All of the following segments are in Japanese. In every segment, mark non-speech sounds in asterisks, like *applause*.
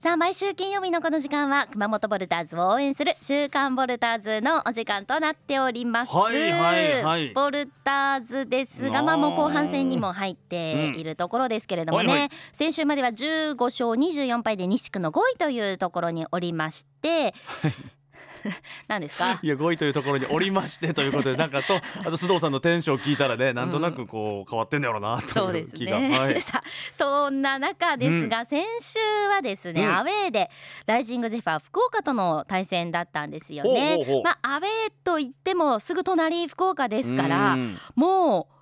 さあ毎週金曜日のこの時間は熊本ボルターズを応援する週刊ボルターズのお時間となっております、はいはいはい。ボルターズですがまあもう後半戦にも入っているところですけれどもね、うんはいはい。先週までは15勝24敗で西地区の5位というところにおりまして *laughs* *laughs* 何ですか？いや5位というところにおりましてということでなんかと *laughs* あと須藤さんのテンションを聞いたらねなんとなくこう変わってんだろうなという気が、ね、はい、*laughs* さあそんな中ですが、先週はですね、うん。アウェーでライジングゼファー福岡との対戦だったんですよね。ほうほうほう。まあアウェーと言ってもすぐ隣福岡ですからうん。もう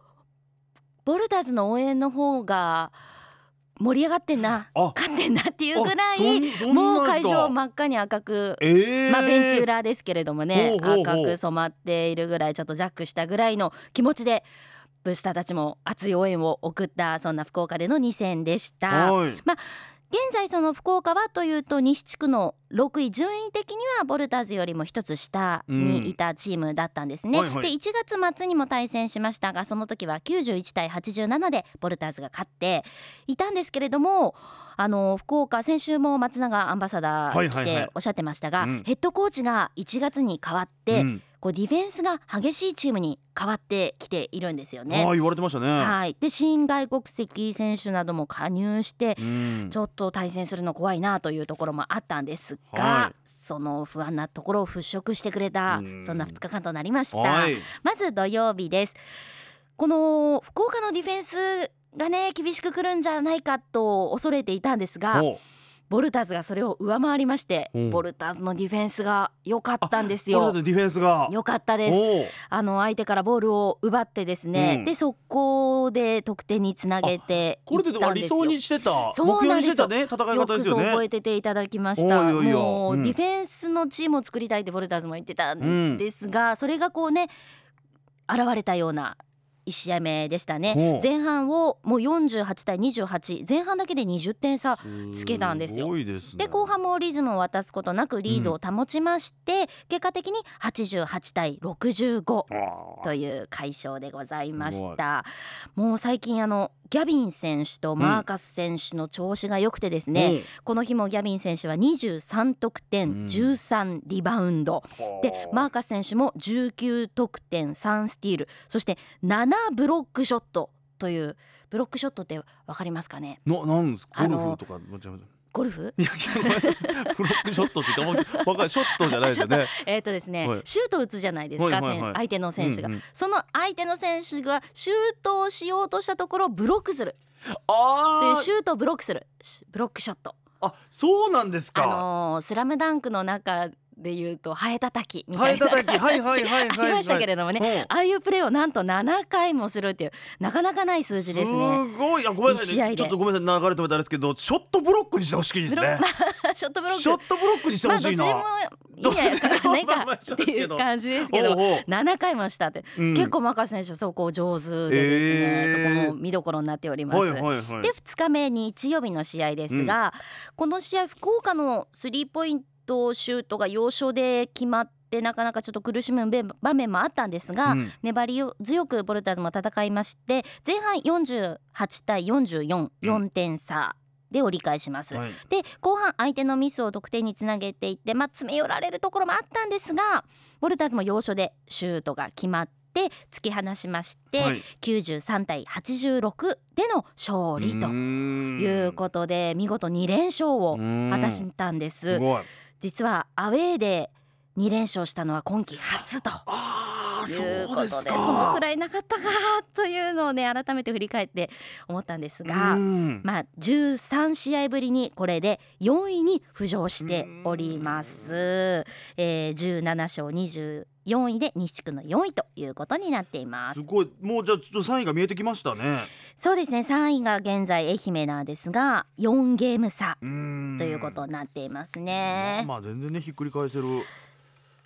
ボルターズの応援の方が盛り上がってんなあ勝ってんなっていうぐらいもう会場真っ赤に赤くえー、まあベンチ裏ですけれどもね赤く染まっているぐらいちょっとジャックしたぐらいの気持ちでブースターたちも熱い応援を送ったそんな福岡での2戦でした。はい。現在その福岡はというと西地区の6位順位的にはボルターズよりも一つ下にいたチームだったんですね。うん。はいはい。で1月末にも対戦しましたがその時は91対87でボルターズが勝っていたんですけれどもあの福岡先週も松永アンバサダー来はいはいはい。ておっしゃってましたが、うん。ヘッドコーチが1月に変わって、うん。こうディフェンスが激しいチームに変わってきているんですよね。ああ言われてましたね、はい、で新外国籍選手なども加入してうん。ちょっと対戦するの怖いなというところもあったんですが、はい。その不安なところを払拭してくれたうんそん。な2日間となりました、はい。まず土曜日です。この福岡のディフェンスがね厳しくくるんじゃないかと恐れていたんですがほボルターズがそれを上回りましてうん。ボルターズのディフェンスが良かったんですうこれよだってディフェンスが。良かったです。あの相手からボールを奪ってですね、うん。で速攻で得点につなげていこれでったんですよ。理想にしてた。そう目なんですよ。標にしてたね戦いよ方ですよね。くそう覚えてていただきました。もう、うん。ディフェンスのチームを作りたいってボルターズも言ってたんですが、それがこうね現れたような1試合目でしたね。前半をもう48対28前半だけで20点差つけたんですよ。ですね。で後半もリズムを渡すことなくリードを保ちまして、結果的に88対65あという快勝でございました。もう最近あのギャビン選手とマーカス選手の調子が良くてですね、この日もギャビン選手は23得点、うん。13リバウンド。でマーカス選手も19得点3スティール。そして7ブロックショットというブロックショットってわかりますかね？ななんですか？ゴルフとかゴルフ？いやいやごめんなさいブロックショットって言っわかるショットじゃないですよね。*laughs* えっ、とですね、はい。シュート打つじゃないですか、はいはい相手の選手が、うんうん。その相手の選手がシュートをしようとしたところをブロックする。というあー。シュートをブロックする。ブロックショット。あそうなんですか。あのースラムダンクの中で言うとハエ叩きみたいな。はいはいはいはい *laughs* ありましたけれどもね、うん。ああいうプレーをなんと7回もするっていうなかなかない数字ですね。すごい。あごめんなさいね。ちょっとごめんなさい。流れ止めたあれですけどショットブロックにしてほしいですね。*laughs* ショットブロック。ショットブロックにしてまあどっちでほしいな、もいいんじゃないですかないまあまあかっていう感じですけどおうおう7回もしたって、うん。結構マカ選手そこ上手でですね、えー。そこも見どころになっております。はいはいはい。で2日目日曜日の試合ですが、この試合福岡のスリーポイントシュートが要所で決まってなかなかちょっと苦しむ場面もあったんですが、うん。粘り強くボルターズも戦いまして前半48対444点差で折り返します。はい。で後半相手のミスを得点につなげていって、まあ、詰め寄られるところもあったんですがボルターズも要所でシュートが決まって突き放しまして、はい。93対86での勝利ということで見事2連勝を果たしたんです。す。実はアウェーで2連勝したのは今季初と。いうことでそのくらいなかったかというのをね改めて振り返って思ったんですが、うんまあ13試合ぶりにこれで4位に浮上しております。えー、17勝24位で西地区の4位ということになっていますす。ごいもうじゃあちょっと3位が見えてきましたねそうですね3位が現在愛媛なんですが4ゲーム差うんということになっていますまあね。まあ全然ねひっくり返せる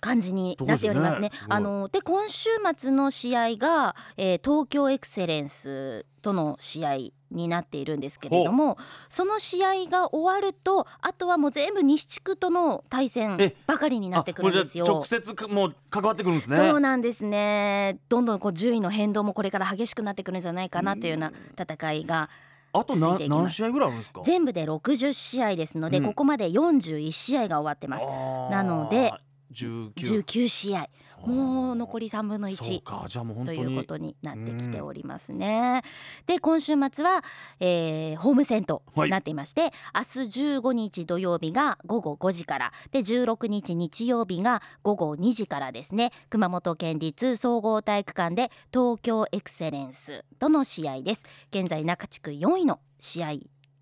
感じになっておりますね。ね。あので今週末の試合が、えー東京エクセレンスとの試合になっているんですけれどもその試合が終わるとあとはもう全部西地区との対戦えばかりになってくるんですよ。直接かもう関わってくるんですね。そうなんですね。どんどんこう順位の変動もこれから激しくなってくるんじゃないかなというような戦いがあとな続いていきます。何試合ぐらいあるんですか？全部で60試合ですので、うんここまで41試合が終わってます。なので19 19試合。もう残り3分のそう1かじゃあもう本当に。ということになってきておりますね。で今週末は、えーホーム戦となっていまして、明日15日土曜日が午後5時から。で16日日曜日が午後2時からですね。熊本県立総合体育館で東京エクセレンスとの試合です。現在中地区4位の試合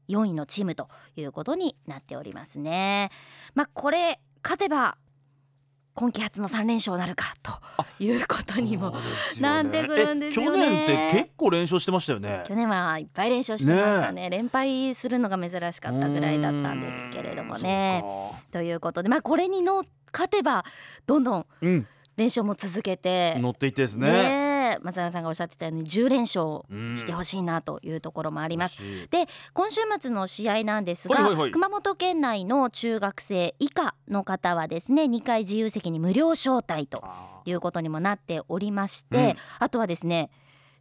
4位のチームということになっておりますね。まあこれ勝てば今季初の3連勝なるかということにもなってくるんですよね。え去年って結構連勝してましたよね。去年はいっぱい連勝してましたね。連敗するのが珍しかったぐらいだったんですけれどもね。ということでまあこれにの勝てばどんどん連勝も続けて乗っていってですね。ねえ松永さんがおっしゃってたように10連勝うんしてほしいなというところもあります。欲しい。今週末の試合なんですが、はいはいはい。熊本県内の中学生以下の方はですね2回自由席に無料招待とあいうことにもなっておりまして、うん。あとはですね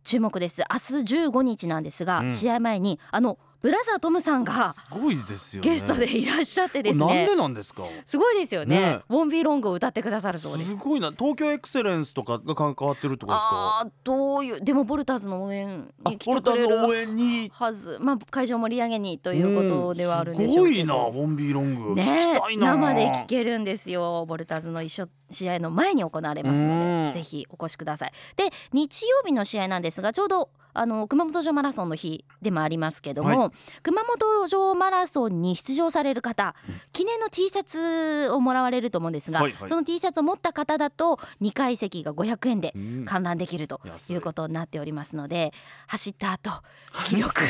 注目です。明日15日なんですが、うん。試合前にあのブラザートムさんーがすごいですよね。ゲストでいらっしゃってですね。なんでなんですか？すごいですよね。ね。ウォンビーロングを歌ってくださるそうです。すごいな。東京エクセレンスとかが関わってるとですか？あーどういうでもボルターズの応援あに来ポルターズてくれるの応援に。はず。まあ会場盛り上げにということではあるんでしょうけど、すごいなウォンビーロング、ね生で聞けるんですよ。ボルターズの一緒試合の前に行われますうん。のでぜひお越しください。で日曜日の試合なんですがちょうどあの熊本城マラソンの日でもありますけども、は熊本城マラソンに出場される方記念の T シャツをもらわれると思うんですが、はいはい。その T シャツを持った方だと2階席が500円でうん。観覧できると安い。うことになっておりますので走った後。気力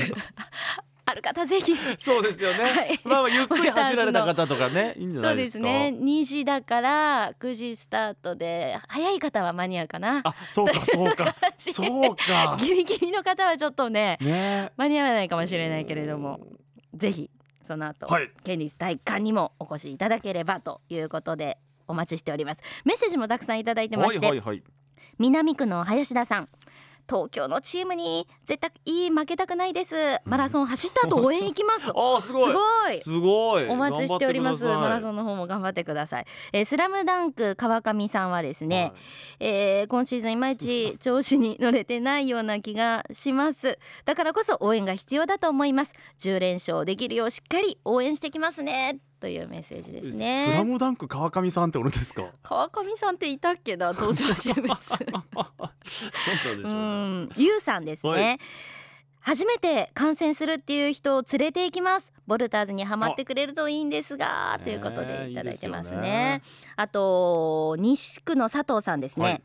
ある方ぜひ。そうですよね、はい。まあまあゆっくり走られた方とかね *laughs* いいんじゃそうないでか。ですすね。2時だから9時スタートで早い方は間に合うかな。あそうかそうか。*laughs* そうか。ギリギリの方はちょっとねね。間に合わないかもしれないけれどもぜひその後、はい。県立体育館にもお越しいただければということでお待ちしております。メッセージもたくさんいただいてまして、はいはいはい。南区の林田さん東京のチームに絶対いい負けたくないです。マラソン走った後応援行きます。す *laughs* あーすごい。ごい。すごい。お待ちしております。マラソンンの方も頑張ってください、えースラムダンク川上さんはですね、えー今シーズンいまいち調子に乗れてないような気がします。だからこそ応援が必要だと思います。10連勝できるようしっかり応援してきますね。というメッセージですスラねムダンク川上さんっておるんですか？川上さんっていたっけな？登場人物。そ *laughs* うなんゆうさんですね、はい。初めて観戦するっていう人を連れて行きます。ボルターズにはまってくれるといいんですがあということでいただいてますね。ねえいいですよね。あと西区の佐藤さんですね、はい。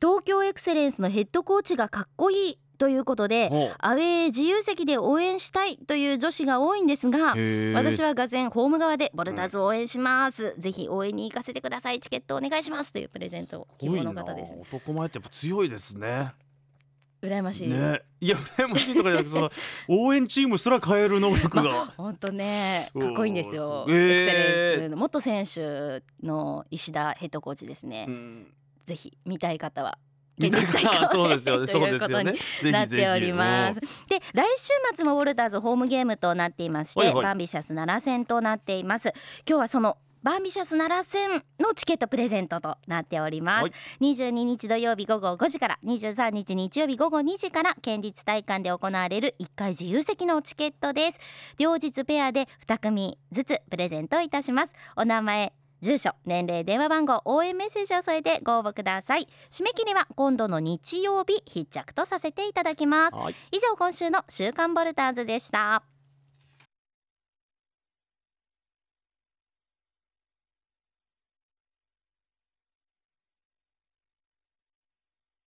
東京エクセレンスのヘッドコーチがかっこいいということでアウェー自由席で応援したいという女子が多いんですが私はがぜホーム側でボルターズを応援します、ぜひ応援に行かせてください。チケットお願いしますというプレゼント希望の方です。男前ってやっぱ強いですね。羨ましい、ね。いや羨ましいとかじゃなくてその *laughs* 応援チームすら変える能力が。*laughs* 本当ねかっこいいんですよ、おー。エクセレンえースの元選手の石田ヘッドコーチですね、うん。ぜひ見たい方は現実体なそうですよね。*laughs* とそういうことになっております。で来週末もウォルターズホームゲームとなっていまして、はいはい。バンビシャス奈良戦となっています。今日はそのバンビシャス奈良戦のチケットプレゼントとなっております、はい。22日土曜日午後5時から23日日曜日午後2時から県立体育館で行われる1回自由席のチケットです。両日ペアで2組ずつプレゼントいたします。お名前住所年齢電話番号応援メッセージを添えてご応募ください。締め切りは今度の日曜日必着とさせていただきます。はい。以上今週の週刊ボルターズでした